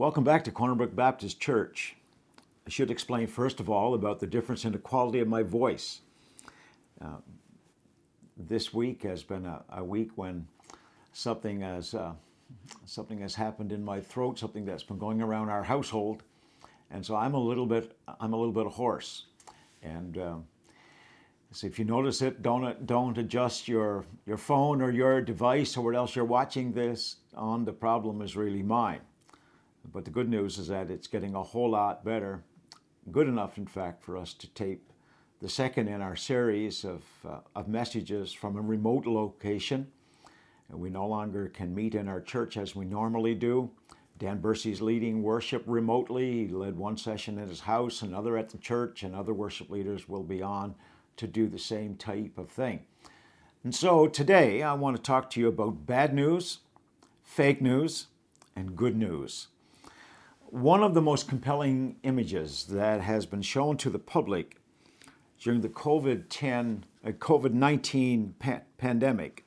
Welcome back to Cornerbrook Baptist Church. I should explain first of all about the difference in the quality of my voice. Uh, this week has been a, a week when something has uh, something has happened in my throat, something that's been going around our household, and so I'm a little bit I'm a little bit hoarse. And uh, so if you notice it, don't don't adjust your your phone or your device or what else you're watching this on. The problem is really mine. But the good news is that it's getting a whole lot better, good enough, in fact, for us to tape the second in our series of, uh, of messages from a remote location. And we no longer can meet in our church as we normally do. Dan Bursey's leading worship remotely. He led one session at his house, another at the church, and other worship leaders will be on to do the same type of thing. And so today I want to talk to you about bad news, fake news, and good news. One of the most compelling images that has been shown to the public during the COVID-10, uh, COVID-19 pa- pandemic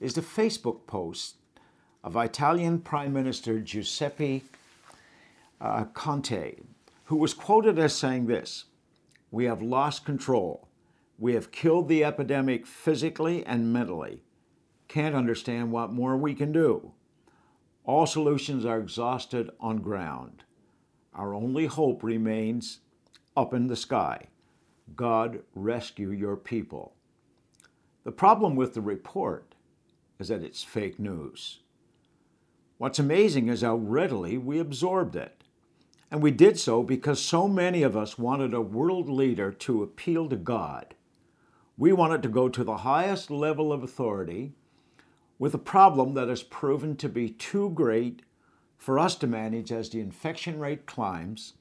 is the Facebook post of Italian Prime Minister Giuseppe uh, Conte, who was quoted as saying this We have lost control. We have killed the epidemic physically and mentally. Can't understand what more we can do. All solutions are exhausted on ground. Our only hope remains up in the sky. God rescue your people. The problem with the report is that it's fake news. What's amazing is how readily we absorbed it. And we did so because so many of us wanted a world leader to appeal to God. We wanted to go to the highest level of authority with a problem that has proven to be too great for us to manage as the infection rate climbs,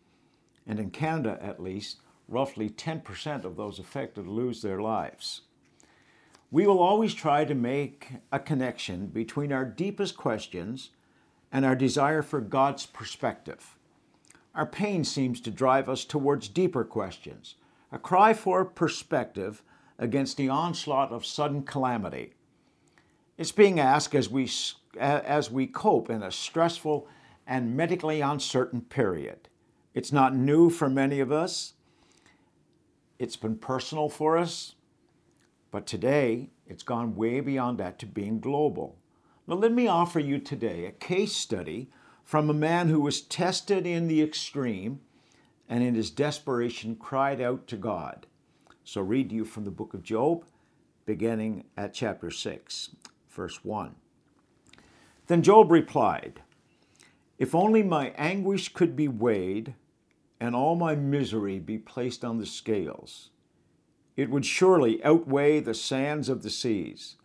and in Canada at least, roughly 10% of those affected lose their lives. We will always try to make a connection between our deepest questions and our desire for God's perspective. Our pain seems to drive us towards deeper questions, a cry for perspective against the onslaught of sudden calamity. It's being asked as we, as we cope in a stressful and medically uncertain period. It's not new for many of us. It's been personal for us. But today, it's gone way beyond that to being global. Now, let me offer you today a case study from a man who was tested in the extreme and in his desperation cried out to God. So, read to you from the book of Job, beginning at chapter 6 verse 1. Then Job replied, If only my anguish could be weighed and all my misery be placed on the scales, it would surely outweigh the sands of the seas.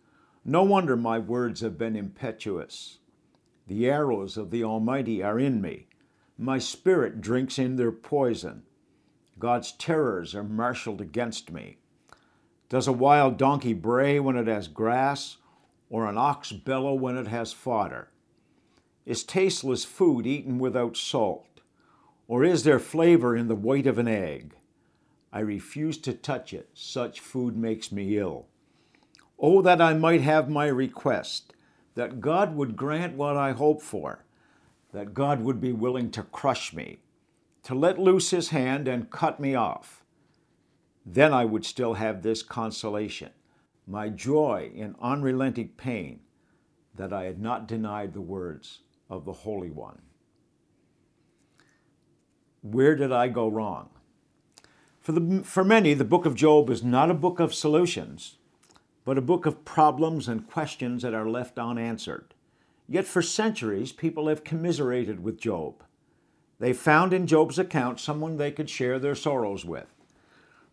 No wonder my words have been impetuous. The arrows of the Almighty are in me. My spirit drinks in their poison. God's terrors are marshaled against me. Does a wild donkey bray when it has grass, or an ox bellow when it has fodder? Is tasteless food eaten without salt? Or is there flavor in the white of an egg? I refuse to touch it. Such food makes me ill. Oh, that I might have my request, that God would grant what I hope for, that God would be willing to crush me, to let loose his hand and cut me off. Then I would still have this consolation my joy in unrelenting pain that I had not denied the words of the Holy One. Where did I go wrong? For, the, for many, the book of Job is not a book of solutions, but a book of problems and questions that are left unanswered. Yet for centuries, people have commiserated with Job. They found in Job's account someone they could share their sorrows with.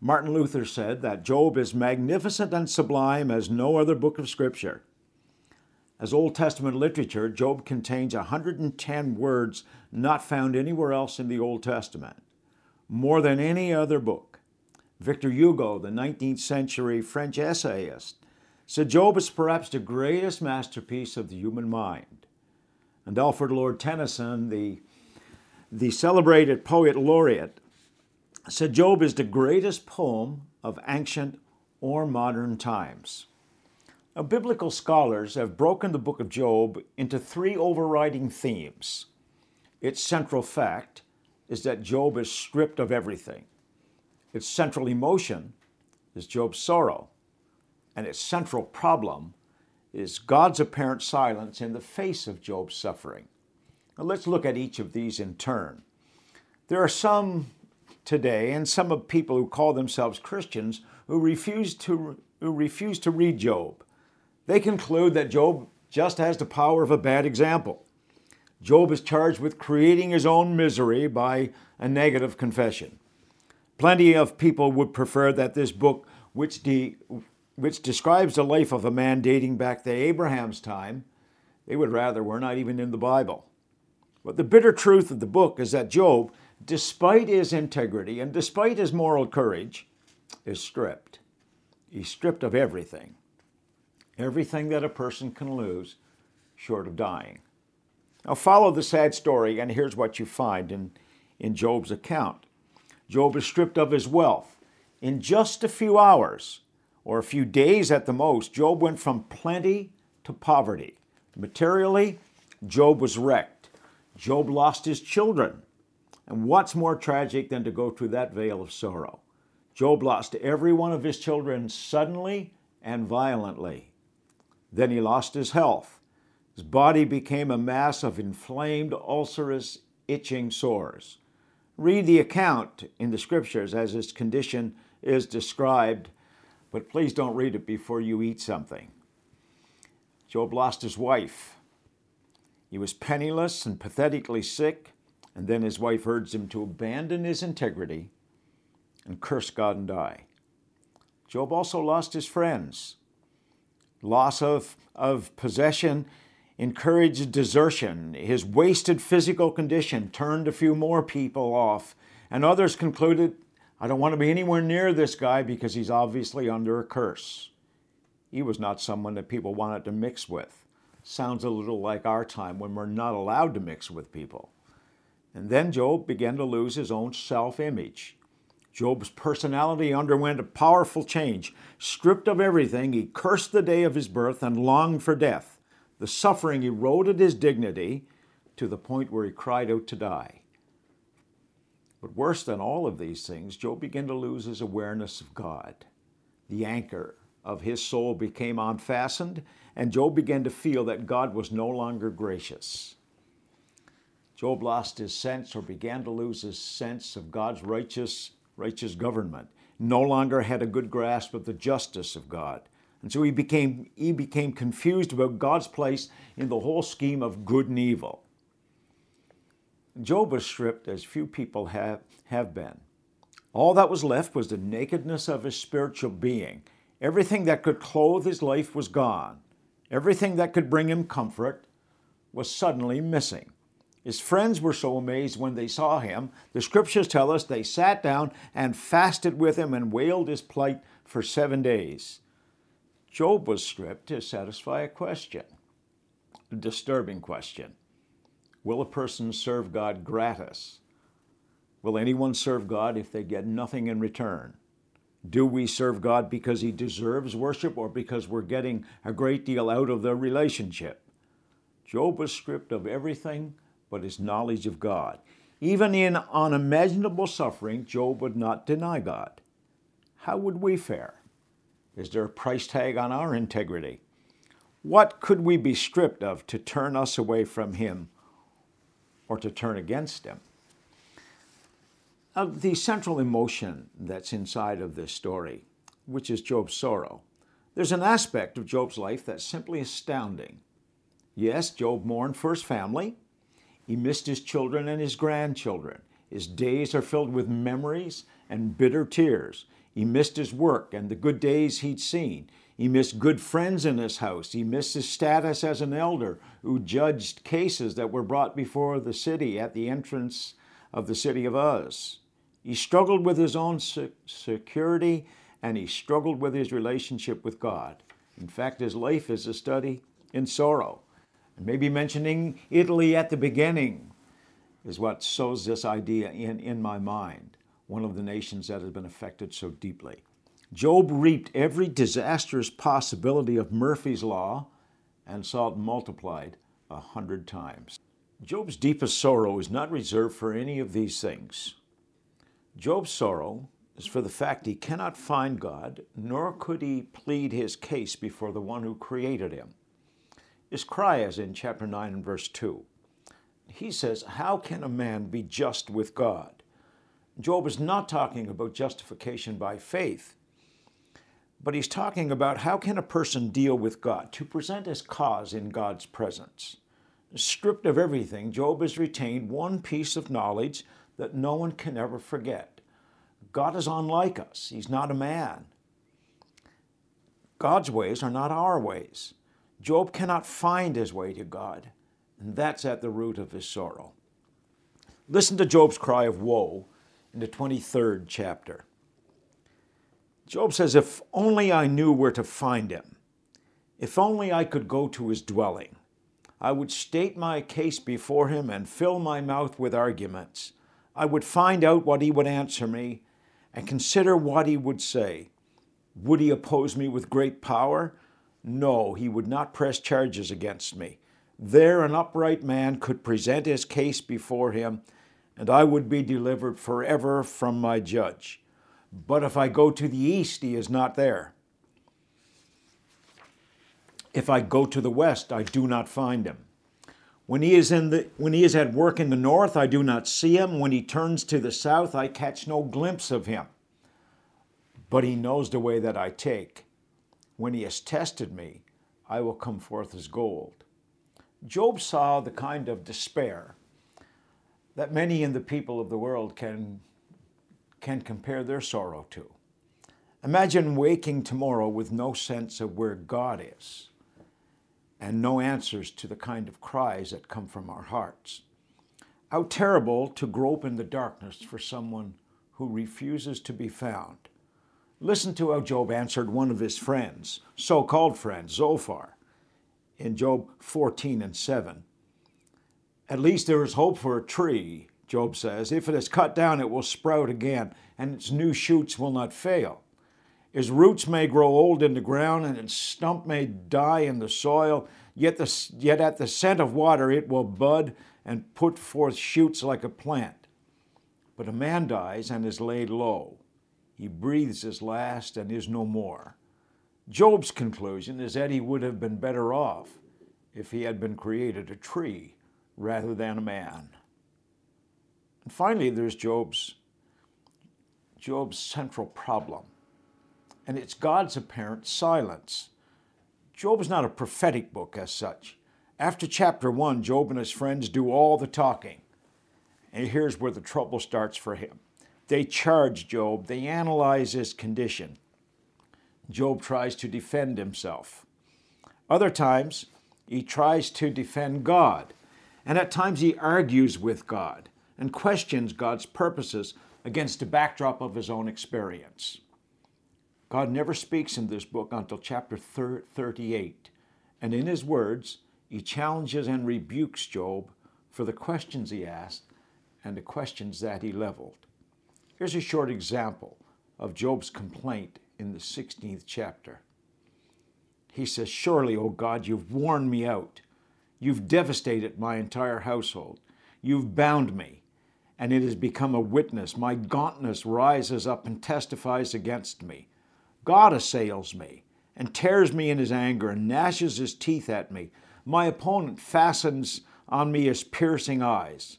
Martin Luther said that Job is magnificent and sublime as no other book of Scripture. As Old Testament literature, Job contains 110 words not found anywhere else in the Old Testament, more than any other book. Victor Hugo, the 19th century French essayist, said Job is perhaps the greatest masterpiece of the human mind. And Alfred Lord Tennyson, the, the celebrated poet laureate, said Job is the greatest poem of ancient or modern times. Now, biblical scholars have broken the book of Job into three overriding themes its central fact is that Job is stripped of everything. Its central emotion is Job's sorrow, and its central problem is God's apparent silence in the face of Job's suffering. Now let's look at each of these in turn. There are some today, and some of people who call themselves Christians, who refuse to, who refuse to read Job. They conclude that Job just has the power of a bad example. Job is charged with creating his own misery by a negative confession. Plenty of people would prefer that this book, which, de- which describes the life of a man dating back to Abraham's time, they would rather were not even in the Bible. But the bitter truth of the book is that Job, despite his integrity and despite his moral courage, is stripped. He's stripped of everything. Everything that a person can lose short of dying. Now, follow the sad story, and here's what you find in, in Job's account Job is stripped of his wealth. In just a few hours, or a few days at the most, Job went from plenty to poverty. Materially, Job was wrecked. Job lost his children. And what's more tragic than to go through that vale of sorrow? Job lost every one of his children suddenly and violently. Then he lost his health. His body became a mass of inflamed, ulcerous, itching sores. Read the account in the scriptures as his condition is described, but please don't read it before you eat something. Job lost his wife. He was penniless and pathetically sick, and then his wife urged him to abandon his integrity and curse God and die. Job also lost his friends. Loss of, of possession encouraged desertion. His wasted physical condition turned a few more people off, and others concluded, I don't want to be anywhere near this guy because he's obviously under a curse. He was not someone that people wanted to mix with. Sounds a little like our time when we're not allowed to mix with people. And then Job began to lose his own self image. Job's personality underwent a powerful change. Stripped of everything, he cursed the day of his birth and longed for death. The suffering eroded his dignity to the point where he cried out to die. But worse than all of these things, Job began to lose his awareness of God. The anchor of his soul became unfastened, and Job began to feel that God was no longer gracious. Job lost his sense or began to lose his sense of God's righteous, righteous government, no longer had a good grasp of the justice of God. And so he became, he became confused about God's place in the whole scheme of good and evil. Job was stripped as few people have, have been. All that was left was the nakedness of his spiritual being. Everything that could clothe his life was gone. Everything that could bring him comfort was suddenly missing. His friends were so amazed when they saw him. The scriptures tell us they sat down and fasted with him and wailed his plight for seven days. Job was stripped to satisfy a question, a disturbing question. Will a person serve God gratis? Will anyone serve God if they get nothing in return? Do we serve God because he deserves worship or because we're getting a great deal out of the relationship? Job was stripped of everything but his knowledge of God. Even in unimaginable suffering, Job would not deny God. How would we fare? Is there a price tag on our integrity? What could we be stripped of to turn us away from Him or to turn against Him? Of the central emotion that's inside of this story, which is Job's sorrow, there's an aspect of Job's life that's simply astounding. Yes, Job mourned for his family. He missed his children and his grandchildren. His days are filled with memories and bitter tears. He missed his work and the good days he'd seen. He missed good friends in his house. He missed his status as an elder who judged cases that were brought before the city at the entrance of the city of Uz. He struggled with his own security and he struggled with his relationship with God. In fact, his life is a study in sorrow. And maybe mentioning Italy at the beginning is what sows this idea in, in my mind one of the nations that has been affected so deeply. Job reaped every disastrous possibility of Murphy's Law and saw it multiplied a hundred times. Job's deepest sorrow is not reserved for any of these things. Job's sorrow is for the fact he cannot find God, nor could he plead his case before the one who created him. Is in chapter 9 and verse 2. He says, How can a man be just with God? Job is not talking about justification by faith, but he's talking about how can a person deal with God, to present his cause in God's presence. Stripped of everything, Job has retained one piece of knowledge that no one can ever forget. God is unlike us, He's not a man. God's ways are not our ways. Job cannot find his way to God, and that's at the root of his sorrow. Listen to Job's cry of woe in the 23rd chapter. Job says, If only I knew where to find him, if only I could go to his dwelling, I would state my case before him and fill my mouth with arguments. I would find out what he would answer me and consider what he would say. Would he oppose me with great power? No, he would not press charges against me. There, an upright man could present his case before him, and I would be delivered forever from my judge. But if I go to the east, he is not there. If I go to the west, I do not find him. When he is in the when he is at work in the north, I do not see him. When he turns to the south, I catch no glimpse of him. But he knows the way that I take. When he has tested me, I will come forth as gold. Job saw the kind of despair that many in the people of the world can, can compare their sorrow to. Imagine waking tomorrow with no sense of where God is and no answers to the kind of cries that come from our hearts. How terrible to grope in the darkness for someone who refuses to be found. Listen to how Job answered one of his friends, so called friends, Zophar, in Job 14 and 7. At least there is hope for a tree, Job says. If it is cut down, it will sprout again, and its new shoots will not fail. Its roots may grow old in the ground, and its stump may die in the soil, yet, the, yet at the scent of water it will bud and put forth shoots like a plant. But a man dies and is laid low. He breathes his last and is no more. Job's conclusion is that he would have been better off if he had been created a tree rather than a man. And finally, there's Job's, Job's central problem and it's God's apparent silence. Job is not a prophetic book as such. After chapter one, Job and his friends do all the talking. And here's where the trouble starts for him. They charge Job, they analyze his condition. Job tries to defend himself. Other times, he tries to defend God. And at times, he argues with God and questions God's purposes against the backdrop of his own experience. God never speaks in this book until chapter 38. And in his words, he challenges and rebukes Job for the questions he asked and the questions that he leveled. Here's a short example of Job's complaint in the 16th chapter. He says, Surely, O God, you've worn me out. You've devastated my entire household. You've bound me, and it has become a witness. My gauntness rises up and testifies against me. God assails me and tears me in his anger and gnashes his teeth at me. My opponent fastens on me his piercing eyes.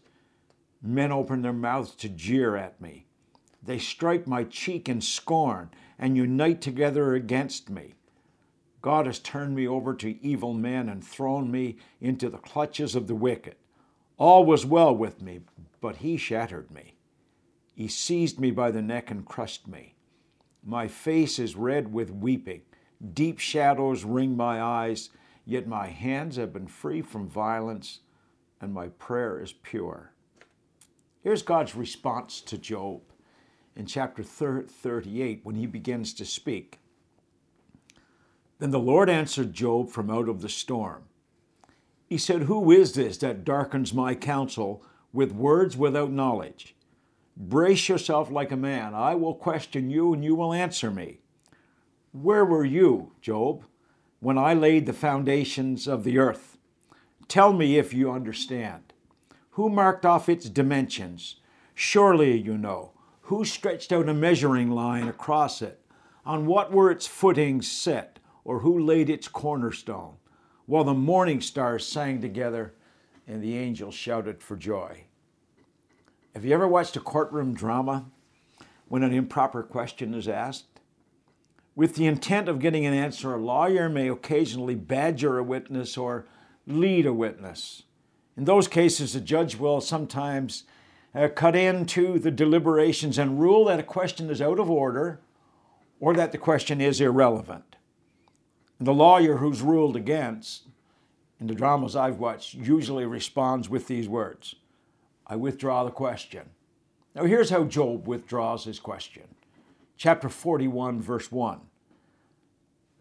Men open their mouths to jeer at me. They strike my cheek in scorn and unite together against me. God has turned me over to evil men and thrown me into the clutches of the wicked. All was well with me, but he shattered me. He seized me by the neck and crushed me. My face is red with weeping. Deep shadows ring my eyes, yet my hands have been free from violence, and my prayer is pure. Here's God's response to Job in chapter 38 when he begins to speak. Then the Lord answered Job from out of the storm. He said, Who is this that darkens my counsel with words without knowledge? Brace yourself like a man. I will question you and you will answer me. Where were you, Job, when I laid the foundations of the earth? Tell me if you understand. Who marked off its dimensions? Surely you know. Who stretched out a measuring line across it? On what were its footings set? Or who laid its cornerstone? While the morning stars sang together and the angels shouted for joy. Have you ever watched a courtroom drama when an improper question is asked? With the intent of getting an answer, a lawyer may occasionally badger a witness or lead a witness. In those cases, a judge will sometimes uh, cut into the deliberations and rule that a question is out of order or that the question is irrelevant. And the lawyer who's ruled against, in the dramas I've watched, usually responds with these words I withdraw the question. Now, here's how Job withdraws his question. Chapter 41, verse 1.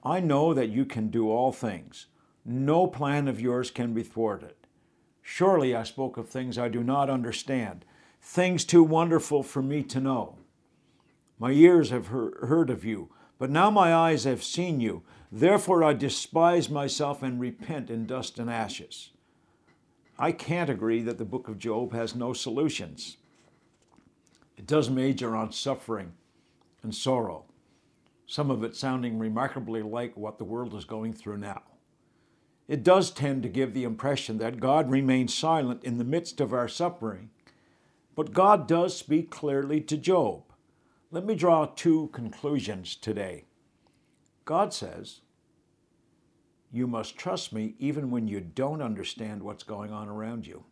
I know that you can do all things. No plan of yours can be thwarted. Surely I spoke of things I do not understand, things too wonderful for me to know. My ears have heard of you, but now my eyes have seen you. Therefore I despise myself and repent in dust and ashes. I can't agree that the book of Job has no solutions. It does major on suffering and sorrow, some of it sounding remarkably like what the world is going through now it does tend to give the impression that God remains silent in the midst of our suffering. But God does speak clearly to Job. Let me draw two conclusions today. God says, You must trust me even when you don't understand what's going on around you.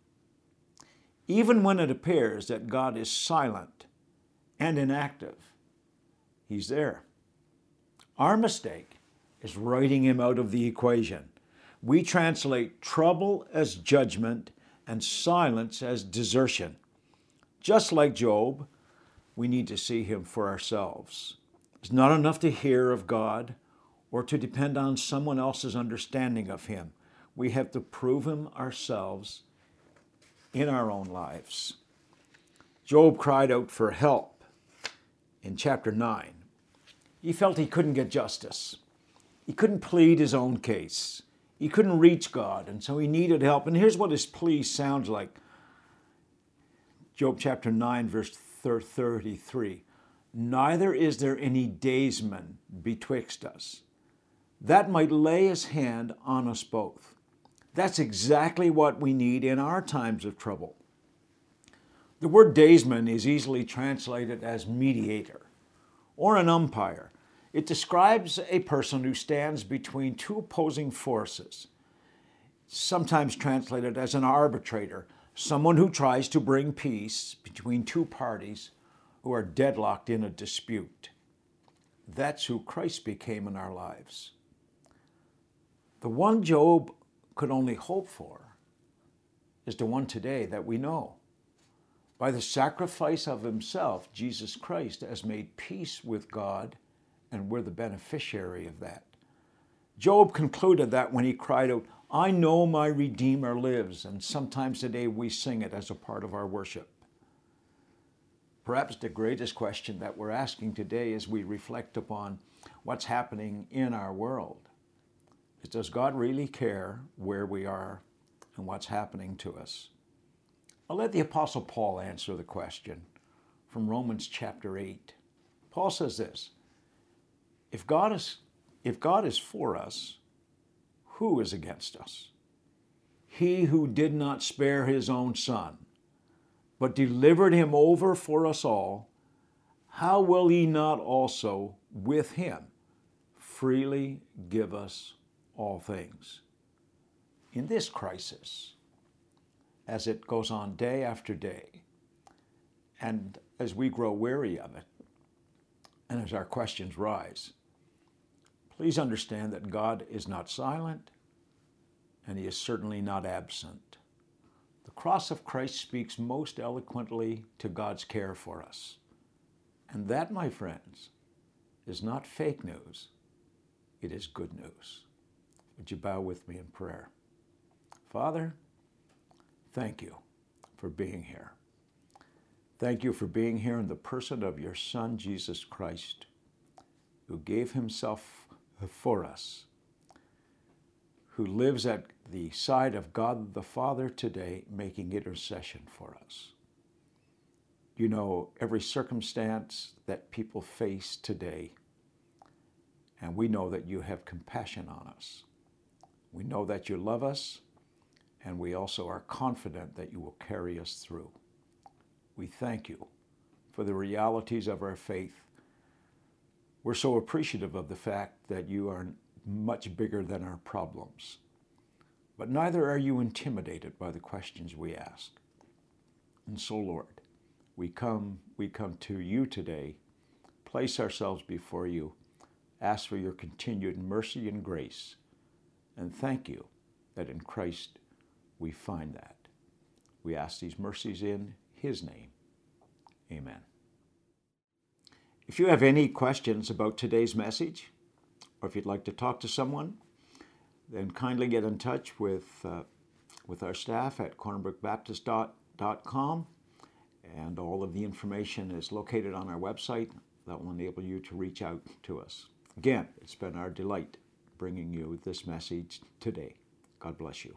Even when it appears that God is silent and inactive, He's there. Our mistake is writing Him out of the equation we translate trouble as judgment and silence as desertion. Just like Job, we need to see him for ourselves. It's not enough to hear of God or to depend on someone else's understanding of him. We have to prove him ourselves in our own lives. Job cried out for help in chapter 9. He felt he couldn't get justice. He couldn't plead his own case he couldn't reach God, and so he needed help. And here's what his plea sounds like Job chapter 9, verse 33 Neither is there any daysman betwixt us that might lay his hand on us both. That's exactly what we need in our times of trouble. The word daysman is easily translated as mediator or an umpire. It describes a person who stands between two opposing forces, sometimes translated as an arbitrator, someone who tries to bring peace between two parties who are deadlocked in a dispute. That's who Christ became in our lives. The one Job could only hope for is the one today that we know. By the sacrifice of himself, Jesus Christ has made peace with God and we're the beneficiary of that. Job concluded that when he cried out, I know my Redeemer lives, and sometimes today we sing it as a part of our worship. Perhaps the greatest question that we're asking today as we reflect upon what's happening in our world is Does God really care where we are and what's happening to us? I'll let the Apostle Paul answer the question from Romans chapter 8. Paul says this if God is, if God is for us, who is against us? He who did not spare his own son, but delivered him over for us all, how will he not also with him freely give us all things? In this crisis, as it goes on day after day, and as we grow weary of it, and as our questions rise, Please understand that God is not silent and he is certainly not absent. The cross of Christ speaks most eloquently to God's care for us. And that, my friends, is not fake news, it is good news. Would you bow with me in prayer? Father, thank you for being here. Thank you for being here in the person of your Son, Jesus Christ, who gave himself for us, who lives at the side of God the Father today, making intercession for us. You know every circumstance that people face today, and we know that you have compassion on us. We know that you love us, and we also are confident that you will carry us through. We thank you for the realities of our faith. We're so appreciative of the fact that you are much bigger than our problems. But neither are you intimidated by the questions we ask. And so, Lord, we come, we come to you today, place ourselves before you, ask for your continued mercy and grace, and thank you that in Christ we find that. We ask these mercies in his name. Amen. If you have any questions about today's message, or if you'd like to talk to someone, then kindly get in touch with, uh, with our staff at cornerbrookbaptist.com. And all of the information is located on our website that will enable you to reach out to us. Again, it's been our delight bringing you this message today. God bless you.